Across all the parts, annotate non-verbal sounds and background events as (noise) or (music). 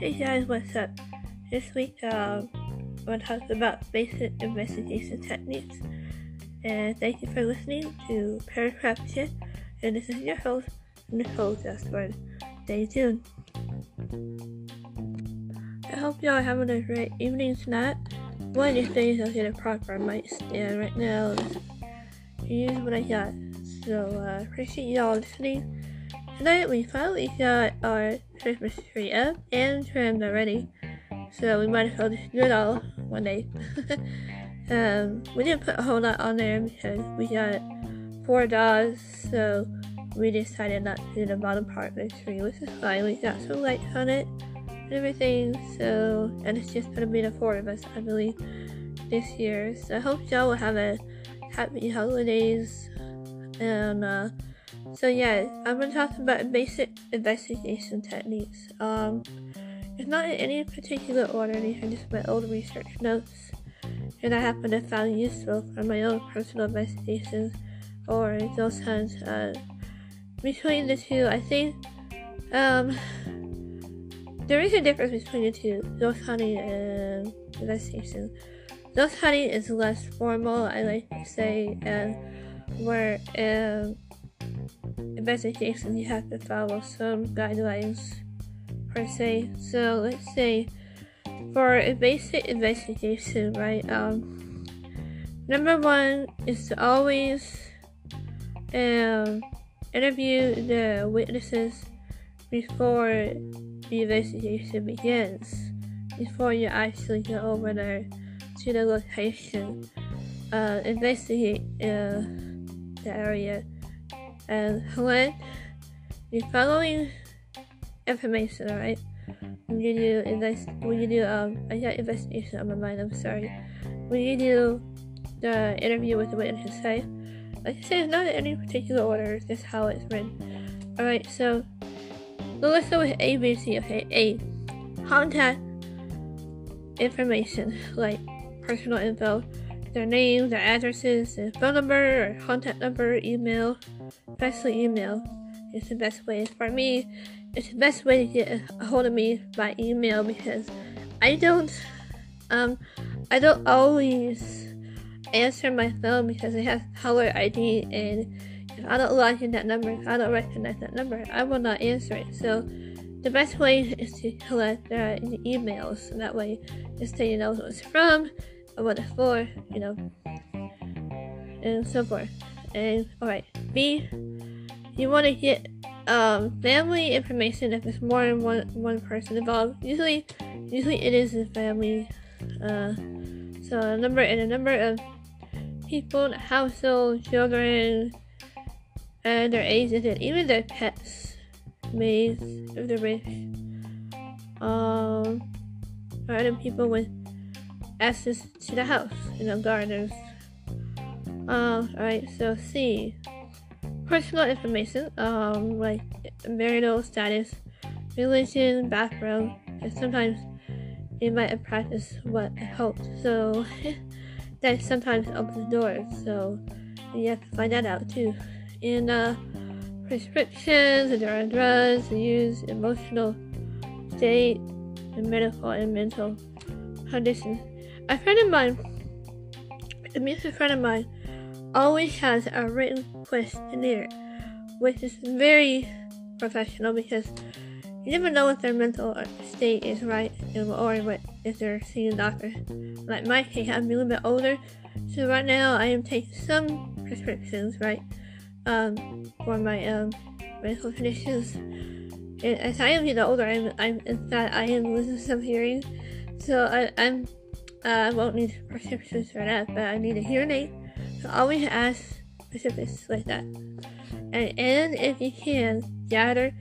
Hey guys, what's up? This week, um, to talk about basic investigation techniques. And thank you for listening to Paracraft And this is your host, Nicole Justward. Stay tuned. I hope y'all are having a great evening tonight. One of these days I'll get a proper mic stand. Right now, here's what I got. So, uh, appreciate y'all listening. Tonight we finally got our Christmas tree up and trimmed already, so we might as well just do it all one day. (laughs) um, we didn't put a whole lot on there because we got four dogs, so we decided not to do the bottom part of the tree, which is fine. We got some lights on it and everything, so and it's just gonna be the four of us, I believe, this year. So I hope y'all will have a happy holidays and uh so yeah, I'm gonna talk about basic investigation techniques. Um, it's not in any particular order. These are just my old research notes, and I happen to find useful for my own personal investigations or those kinds. Between the two, I think um, there is a difference between the two. Ghost hunting and investigation. Ghost hunting is less formal, I like to say, and where um, investigation, you have to follow some guidelines per se. So let's say for a basic investigation, right? Um, number one is to always um, interview the witnesses before the investigation begins, before you actually go over there to the location, uh, investigate uh, the area and when the following information, right? When you do invest, when you do um, I got investigation on my mind. I'm sorry. When you do the interview with the witness, right? Like I said, it's not in any particular order. It's just how it's written. All right. So, let's start with A, B, C. Okay. A. Contact information like personal info, their names, their addresses, their phone number, or contact number, email especially email is the best way. For me, it's the best way to get a hold of me by email because I don't, um, I don't always answer my phone because it has caller ID and if I don't log in that number, if I don't recognize that number, I will not answer it. So the best way is to collect their emails. So that way, just so you know who it's from, or what it's for, you know, and so forth. And alright, B, you want to get um, family information if there's more than one one person involved. Usually, usually it is a family. Uh, so a number and a number of people, household, children, and their ages, and even their pets, maids, if they're rich. Um, random people with access to the house, you know, gardeners. Um, alright, so C. Personal information, um, like marital status, religion, background, and sometimes you might have practiced what helped. So (laughs) that sometimes opens doors. So you have to find that out too. In uh, prescriptions, and there are drugs, use, emotional state, and medical and mental conditions. A friend of mine, a mutual friend of mine, always has a written questionnaire, which is very professional because you never know what their mental state is, right? Or what if they're seeing a doctor. Like my case, I'm a little bit older, so right now I am taking some prescriptions, right? Um, for my um medical conditions. And as I am getting older, I'm, I'm in fact I am losing some hearing, so I, I'm uh, I won't need prescriptions for that, but I need a hearing aid so always ask specifics like that. And, and if you can, gather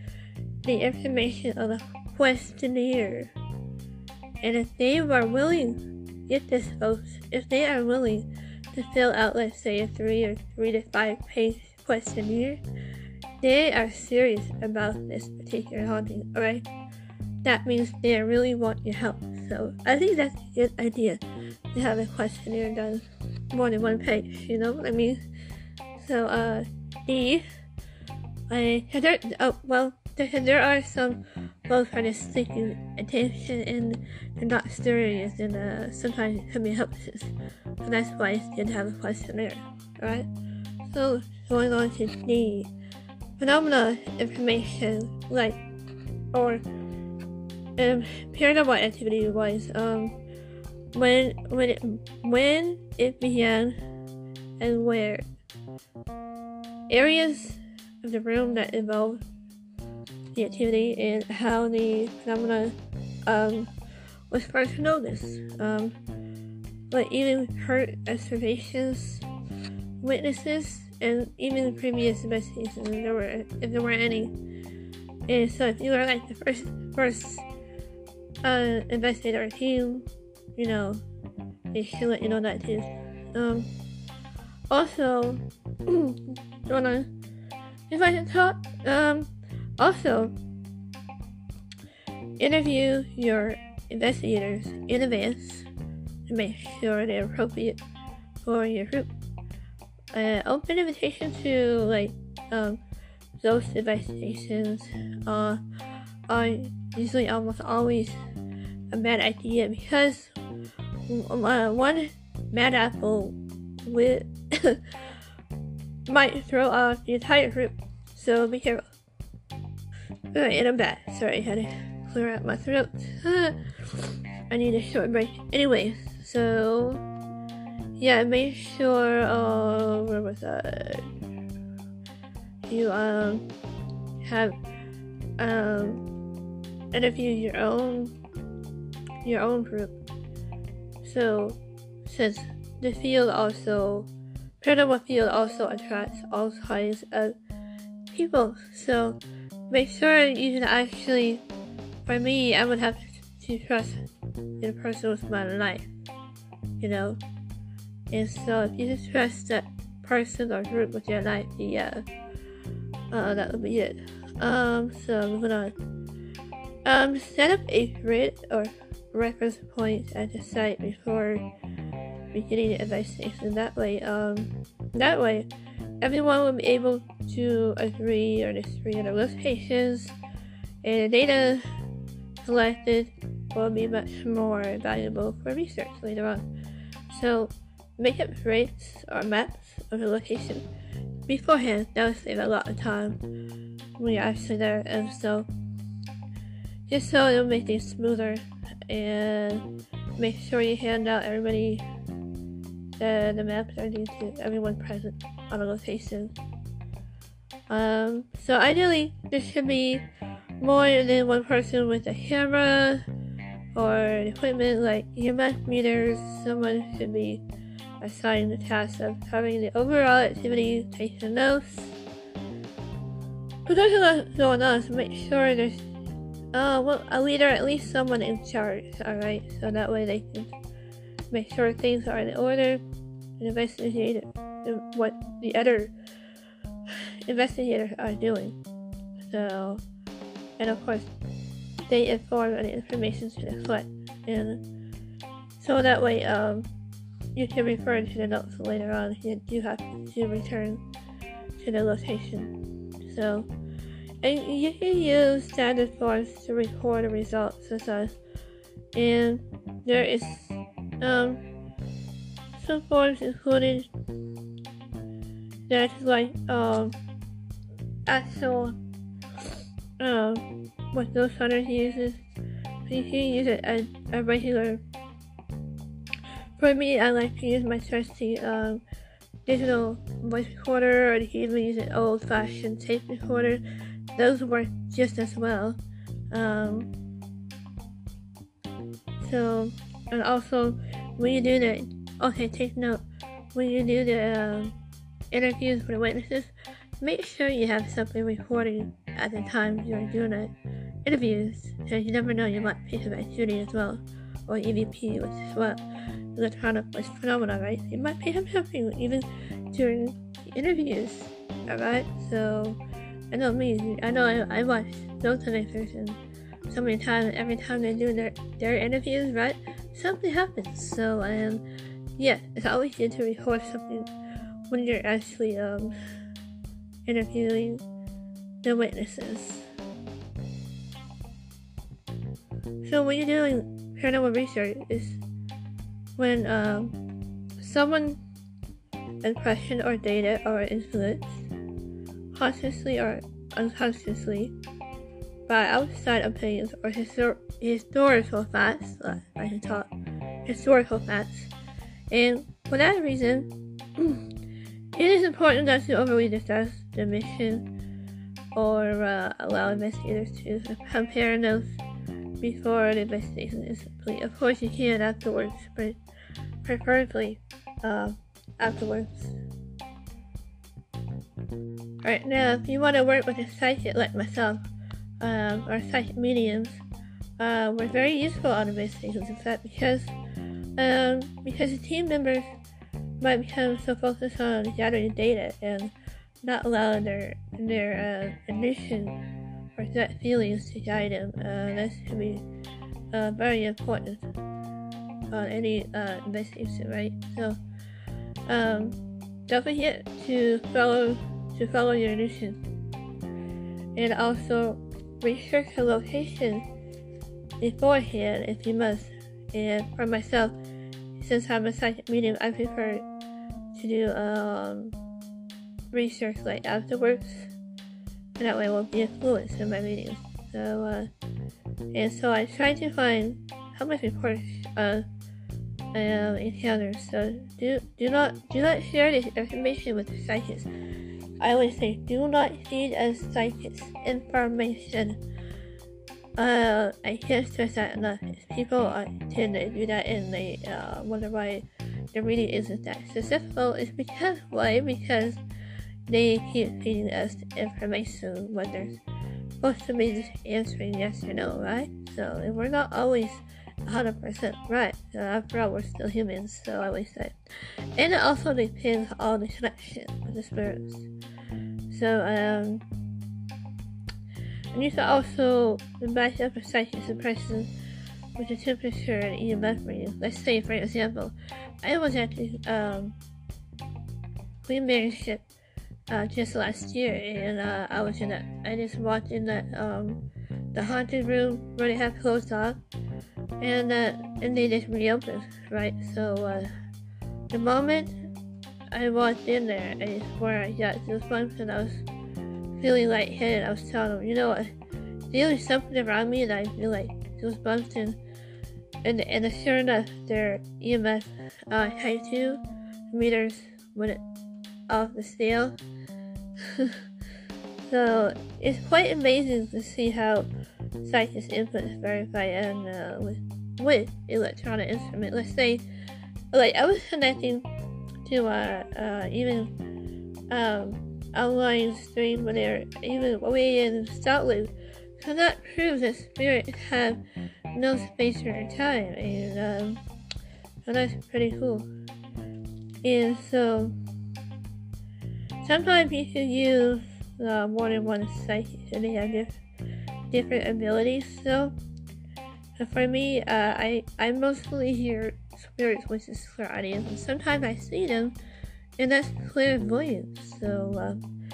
the information of the questionnaire. And if they are willing, get this folks, if they are willing to fill out, let's say, a three or three to five page questionnaire, they are serious about this particular haunting, alright? That means they really want your help. So I think that's a good idea to have a questionnaire done more than one page, you know what I mean? So, uh, E, I there, oh, well, there, there are some both kind of seeking attention and they're not serious and uh, sometimes it can be helpless. So that's why I did have a questionnaire, right? So going on to the phenomena information, like or um, paranormal activity was um when when it when it began and where areas of the room that involved the activity and how the phenomena um, was first noticed. Um, but even heard observations, witnesses, and even previous investigations, if there were if there were any. And so, if you were like the first first uh, investigator team, you know, should let you know that too. Um, also, (clears throat) wanna if I can talk, um, also interview your investigators in advance to make sure they're appropriate for your group. Uh, open invitation to like um, those investigations uh, are usually almost always a bad idea because uh, one bad apple with (coughs) might throw off the entire group, so be careful. Alright, and I'm back. Sorry, I had to clear out my throat. (sighs) I need a short break. Anyway, so yeah, make sure uh where was? You um have um interview your own your own group. So since the field also Paranormal field also attracts all kinds of people, so make sure you can actually, for me, I would have to trust the person with my life, you know? And so if you just trust that person or group with your life, yeah, uh, that would be it. Um, so moving on. Um, set up a grid or reference point at the site before beginning the investigation. That way, um, that way, everyone will be able to agree or disagree on the locations, and the data collected will be much more valuable for research later on. So, make up rates or maps of the location beforehand. That will save a lot of time when you're actually there, and so just so it'll make things smoother and make sure you hand out everybody the, the maps are due to everyone present on a location. Um, so ideally, there should be more than one person with a camera or equipment like EMF meters. Someone should be assigned the task of covering the overall activity, taking notes. But there's going on, so make sure there's uh, well, a leader, at least someone in charge, alright? So that way they can make sure things are in order and investigate what the other investigators are doing. So, and of course, they inform any information to the collect, and so that way, um, you can refer to the notes later on. You do have to return to the location. So, and you can use standard forms to record the results as, and there is um, some forms included that's like um actual um what those hunters uses. So You can use it as a regular. For me, I like to use my trusty um digital voice recorder, or you can even use an old-fashioned tape recorder. Those work just as well. Um, so, and also when you do that, okay, take note. When you do the um, interviews with the witnesses, make sure you have something recording at the time you're doing the interviews, because you never know, you might pick up shooting as well, or EVP, which is what electronic voice phenomena, right? You might pick up something even during interviews, alright? So, I know me, I know I, I watch those and so many times, every time they do their, their interviews, right? Something happens. So, um, yeah, it's always good to record something when you're actually, um, interviewing the witnesses. So when you're doing paranormal research is when um, someone impression or data or influence consciously or unconsciously by outside opinions or histor- historical facts, uh, I talk historical facts, and for that reason, (clears throat) it is important not to overly discuss the mission or uh, allow investigators to compare notes before the investigation is complete. Of course, you can afterwards, but preferably uh, afterwards. Alright, now if you want to work with a psychic like myself, um, or psychic mediums, uh, we're very useful on investigations. In fact, because um, because the team members might become so focused on gathering data and not allowing their their uh, intuition or gut feelings to guide them. Uh, that can be uh, very important on any uh, investigation, right? So, um, don't forget to follow to follow your intuition, and also research the location beforehand if you must. And for myself, since I'm a psychic medium, I prefer to do um, research like afterwards, and that way I won't be influenced in my readings. So, uh, and so I try to find how much reports uh, um, encounters. So do do not do not share this information with the psychics. I always say do not feed as psychic information. Uh, I can't stress that enough. People uh, tend to do that and they uh, wonder why the reading isn't that successful. It's because why? Because they keep feeding us information when they're supposed to be just answering yes or no, right? So we're not always 100% right. So after all, we're still humans, so I always say. And it also depends on the connection with the spirits. So, um, and you can also match up a psychic suppression with the temperature and EMF reading. Let's say, for example, I was at the um, Queen Mary ship uh, just last year, and uh, I was in that. I just walked in that um, the haunted room where they have closed off, and uh, and they just reopened, right? So uh, the moment I walked in there, I swear I got goosebumps, and I was feeling lightheaded. I was telling them, you know what? There's something around me, and I feel like goosebumps, and and and sure enough, their EMF uh, type two meters went off the scale. (laughs) so it's quite amazing to see how scientists input is verified and uh, with with electronic instrument. Let's say, like I was connecting to uh, uh even um online stream when they're even away in Scotland. That proves that spirits have no space or time, and um, so that's pretty cool. And so sometimes you can use uh, more than one site, and they have diff- different abilities. So for me, uh, I I mostly hear spirits, which is clairaudience, and sometimes I see them, and that's clairvoyance. So um,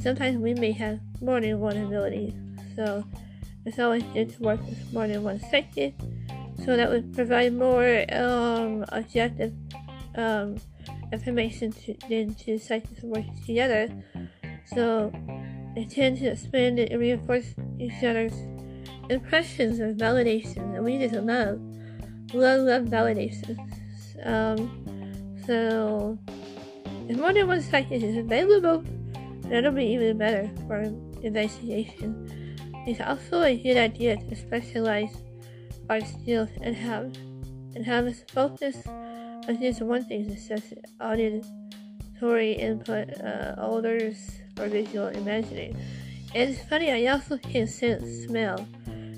sometimes we may have more than one ability. So it's always good to work with more than one psychic, so that would provide more um, objective um, information to, than two psychics working together. So they tend to expand and reinforce each other's impressions of validation, and we just love, love, love validation. Um, so if more than one psychic is available, that'll be even better for investigation. It's also a good idea to specialize our skills and have and have us focus on just one thing such as auditory input, uh, odors, or visual imagining. And it's funny, I also can sense smell.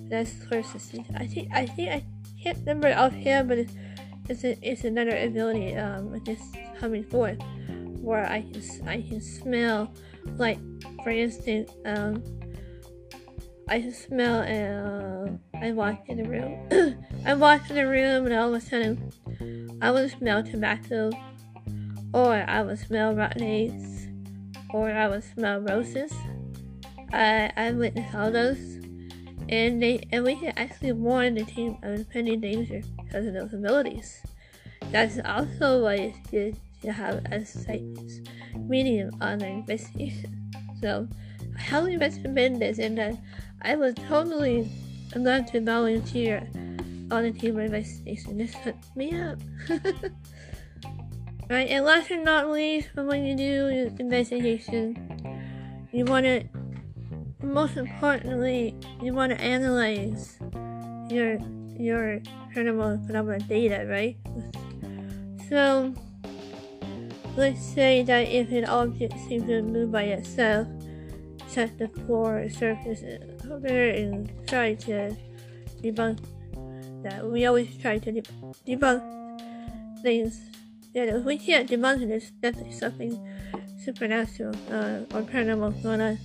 That's the clairsentient. I think I think I can't remember offhand, but it's it's, another ability um just coming forth where I can I can smell like for instance um I can smell and uh, I walk in the room. (coughs) I walk in the room and all of a sudden I would smell tobacco or I would smell rotten eggs or I would smell roses. I I witnessed all those, and they and we had actually warn the team of impending danger because of those abilities. That's also why it's good to have a site medium on their investigation. So I highly recommend this, and uh, I was totally allowed to volunteer on the team of investigation. This hooked me up. (laughs) right, and last but not least, when you do investigation, you want to, most importantly, you want to analyze your your paranormal phenomena data, right? So, let's say that if an object seems to move by itself, check the floor surface over and try to debunk that. We always try to debunk things that if we can't debunk it, it's definitely something supernatural uh, or paranormal going on.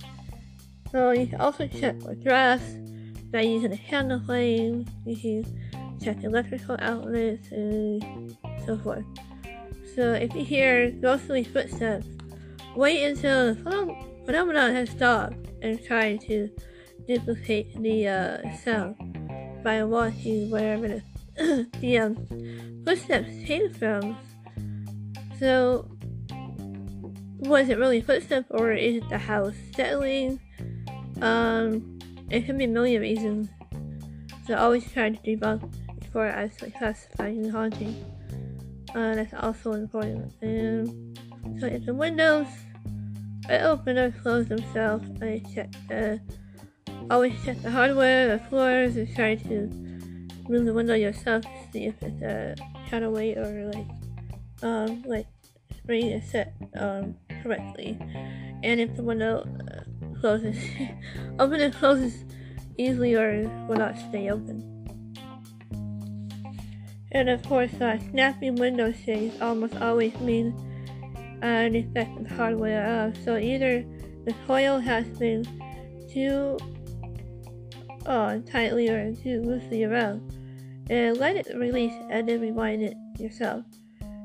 So you can also check for drafts by using a candle flame. You can check electrical outlets and so forth. So if you hear ghostly footsteps, wait until the phenomenon has stopped and try to duplicate the uh, sound by watching wherever the, (coughs) the um, footsteps came from. So, was it really footsteps or is it the house settling? Um, it could be a million reasons. So always try to debunk before actually classifying the haunting. Uh, that's also important. And so if the windows I open or close themselves, I check the always check the hardware, the floors, and try to move the window yourself to see if it's a shadow weight or like um like spring is set um correctly. And if the window uh, closes, (laughs) open and closes easily or will not stay open. And of course, uh, snappy window shades almost always mean uh, defective hardware. Uh, so either the coil has been too uh, tightly or too loosely around, and let it release and then rewind it yourself.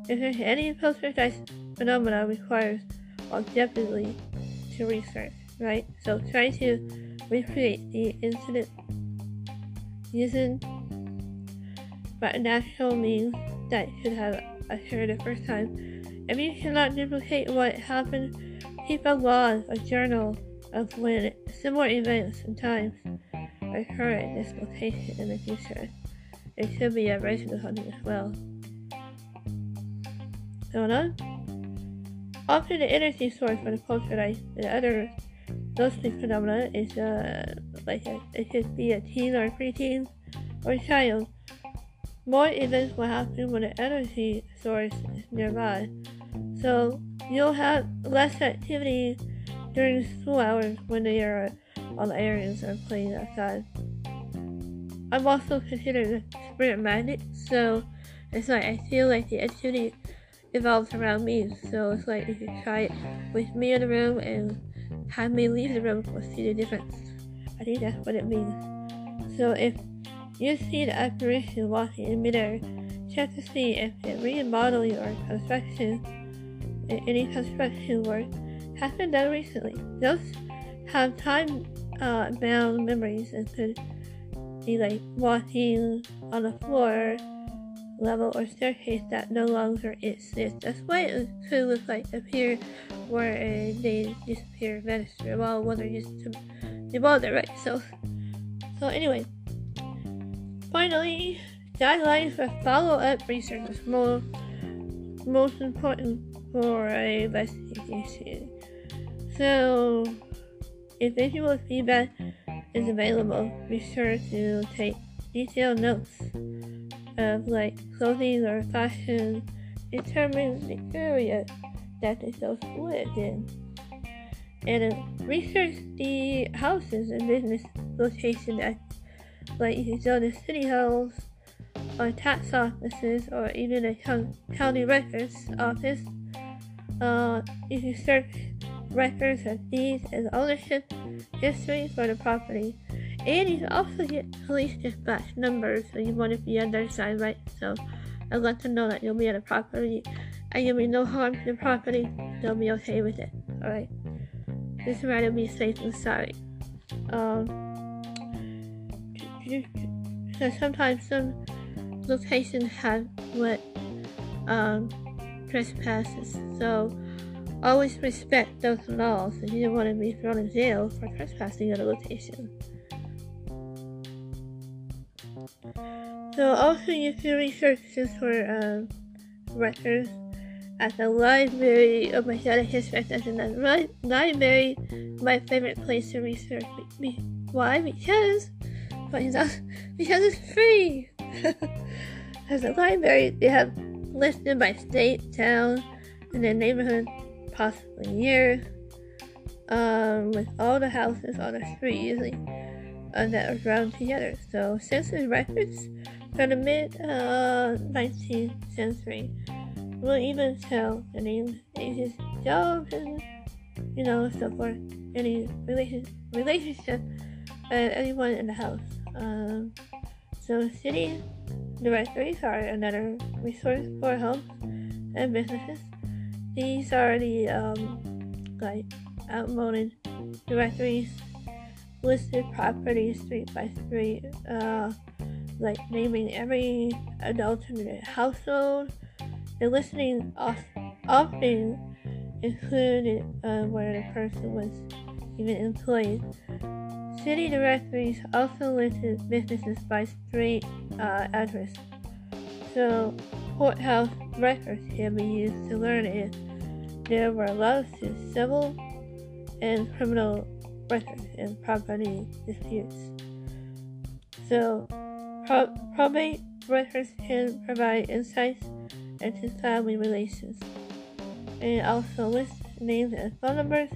If there's any poltergeist phenomena requires objectively to research, right? So try to recreate the incident using natural means that should have occurred the first time. If you cannot duplicate what happened, keep a log, a journal of when similar events and times occur at this location in the future. It should be a resident hunting as well. Going on? Often the energy source for the poltergeist and other ghostly phenomena is uh, like a, it could be a teen or preteen or child more events will happen when the energy source is nearby. So you'll have less activity during school hours when they are on the areas or playing outside. I'm also considered a spirit magnet, so it's like I feel like the activity evolves around me. So it's like if you try it with me in the room and have me leave the room, see the difference. I think that's what it means. So if you see the apparition walking in midair. Check to see if the remodeling or construction, any construction work, has been done recently. Those have time uh, bound memories and could be like walking on the floor, level, or staircase that no longer exists. That's why it could look like appear where they disappear, vanish, while are used to evolve it, right? So, so anyway. Finally, guidelines for follow-up research is more, most important for a investigation. So, if visual feedback is available, be sure to take detailed notes of like clothing or fashion, determine the area that the ghost lived in, and research the houses and business location that like you can go to city halls or tax offices or even a county records office. Uh, you can search records of deeds and ownership history for the property. And you can also get police dispatch numbers when you want to be on their side, right? So I'll let them know that you'll be at a property and you'll be no harm to the property. They'll be okay with it, alright? Just rather be safe than sorry. Um, so sometimes some locations have what um, trespasses. So always respect those laws if you don't want to be thrown in jail for trespassing at a location. So also you can research this for um, records at the library. Oh my god, I just read that the library. My favorite place to research. Why? Because (laughs) because it's free. (laughs) As a library, they have listed by state, town, and then neighborhood, possibly year, um, with all the houses on the street usually uh, that are ground together. So census records from the mid uh, 19th century will even tell the names, ages, jobs, and you know, so forth, any relation, relationship, and anyone in the house. Um, so city directories are another resource for homes and businesses. These are the um, like outmoded directories listed properties street by street, uh, like naming every adult in the household. The listing often included uh, where the person was even employed. City directories also listed businesses by street uh, address, so courthouse records can be used to learn if there were lawsuits, civil and criminal records and property disputes. So, pro- probate records can provide insights into family relations and also list names and phone numbers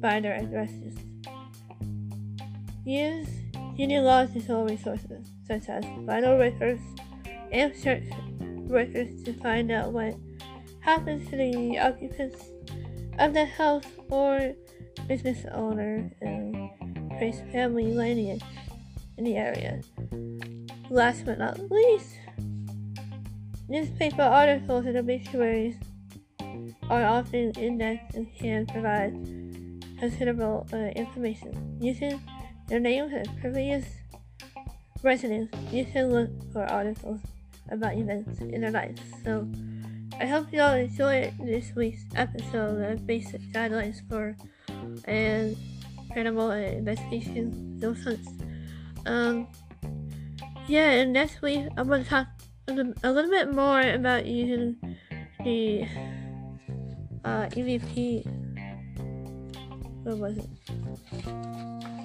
by their addresses. Use genealogical resources such as vital records and search records to find out what happened to the occupants of the house or business owner and trace family lineage in the area. Last but not least, newspaper articles and obituaries are often indexed and can provide considerable uh, information. Using their names and previous residents, you can look for articles about events in their lives. So, I hope you all enjoyed this week's episode of Basic Guidelines for and Paranormal Investigation Those Hunts. Um, yeah, and next week I'm going to talk a little bit more about using the uh, EVP. What was it?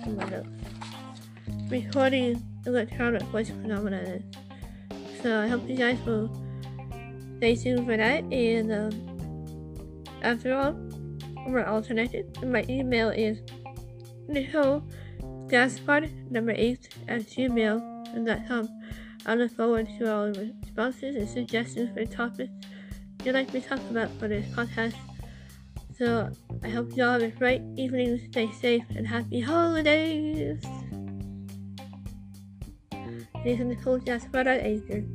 In my notes. Recording electronic voice phenomenon. So I hope you guys will stay tuned for that. And um, after all, we're alternated. My email is Nicole Gaspard number eight at gmail.com. I look forward to all responses and suggestions for topics you'd like me to talk about for this podcast. So I hope you all have a great evening, stay safe, and happy holidays.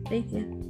Thank you.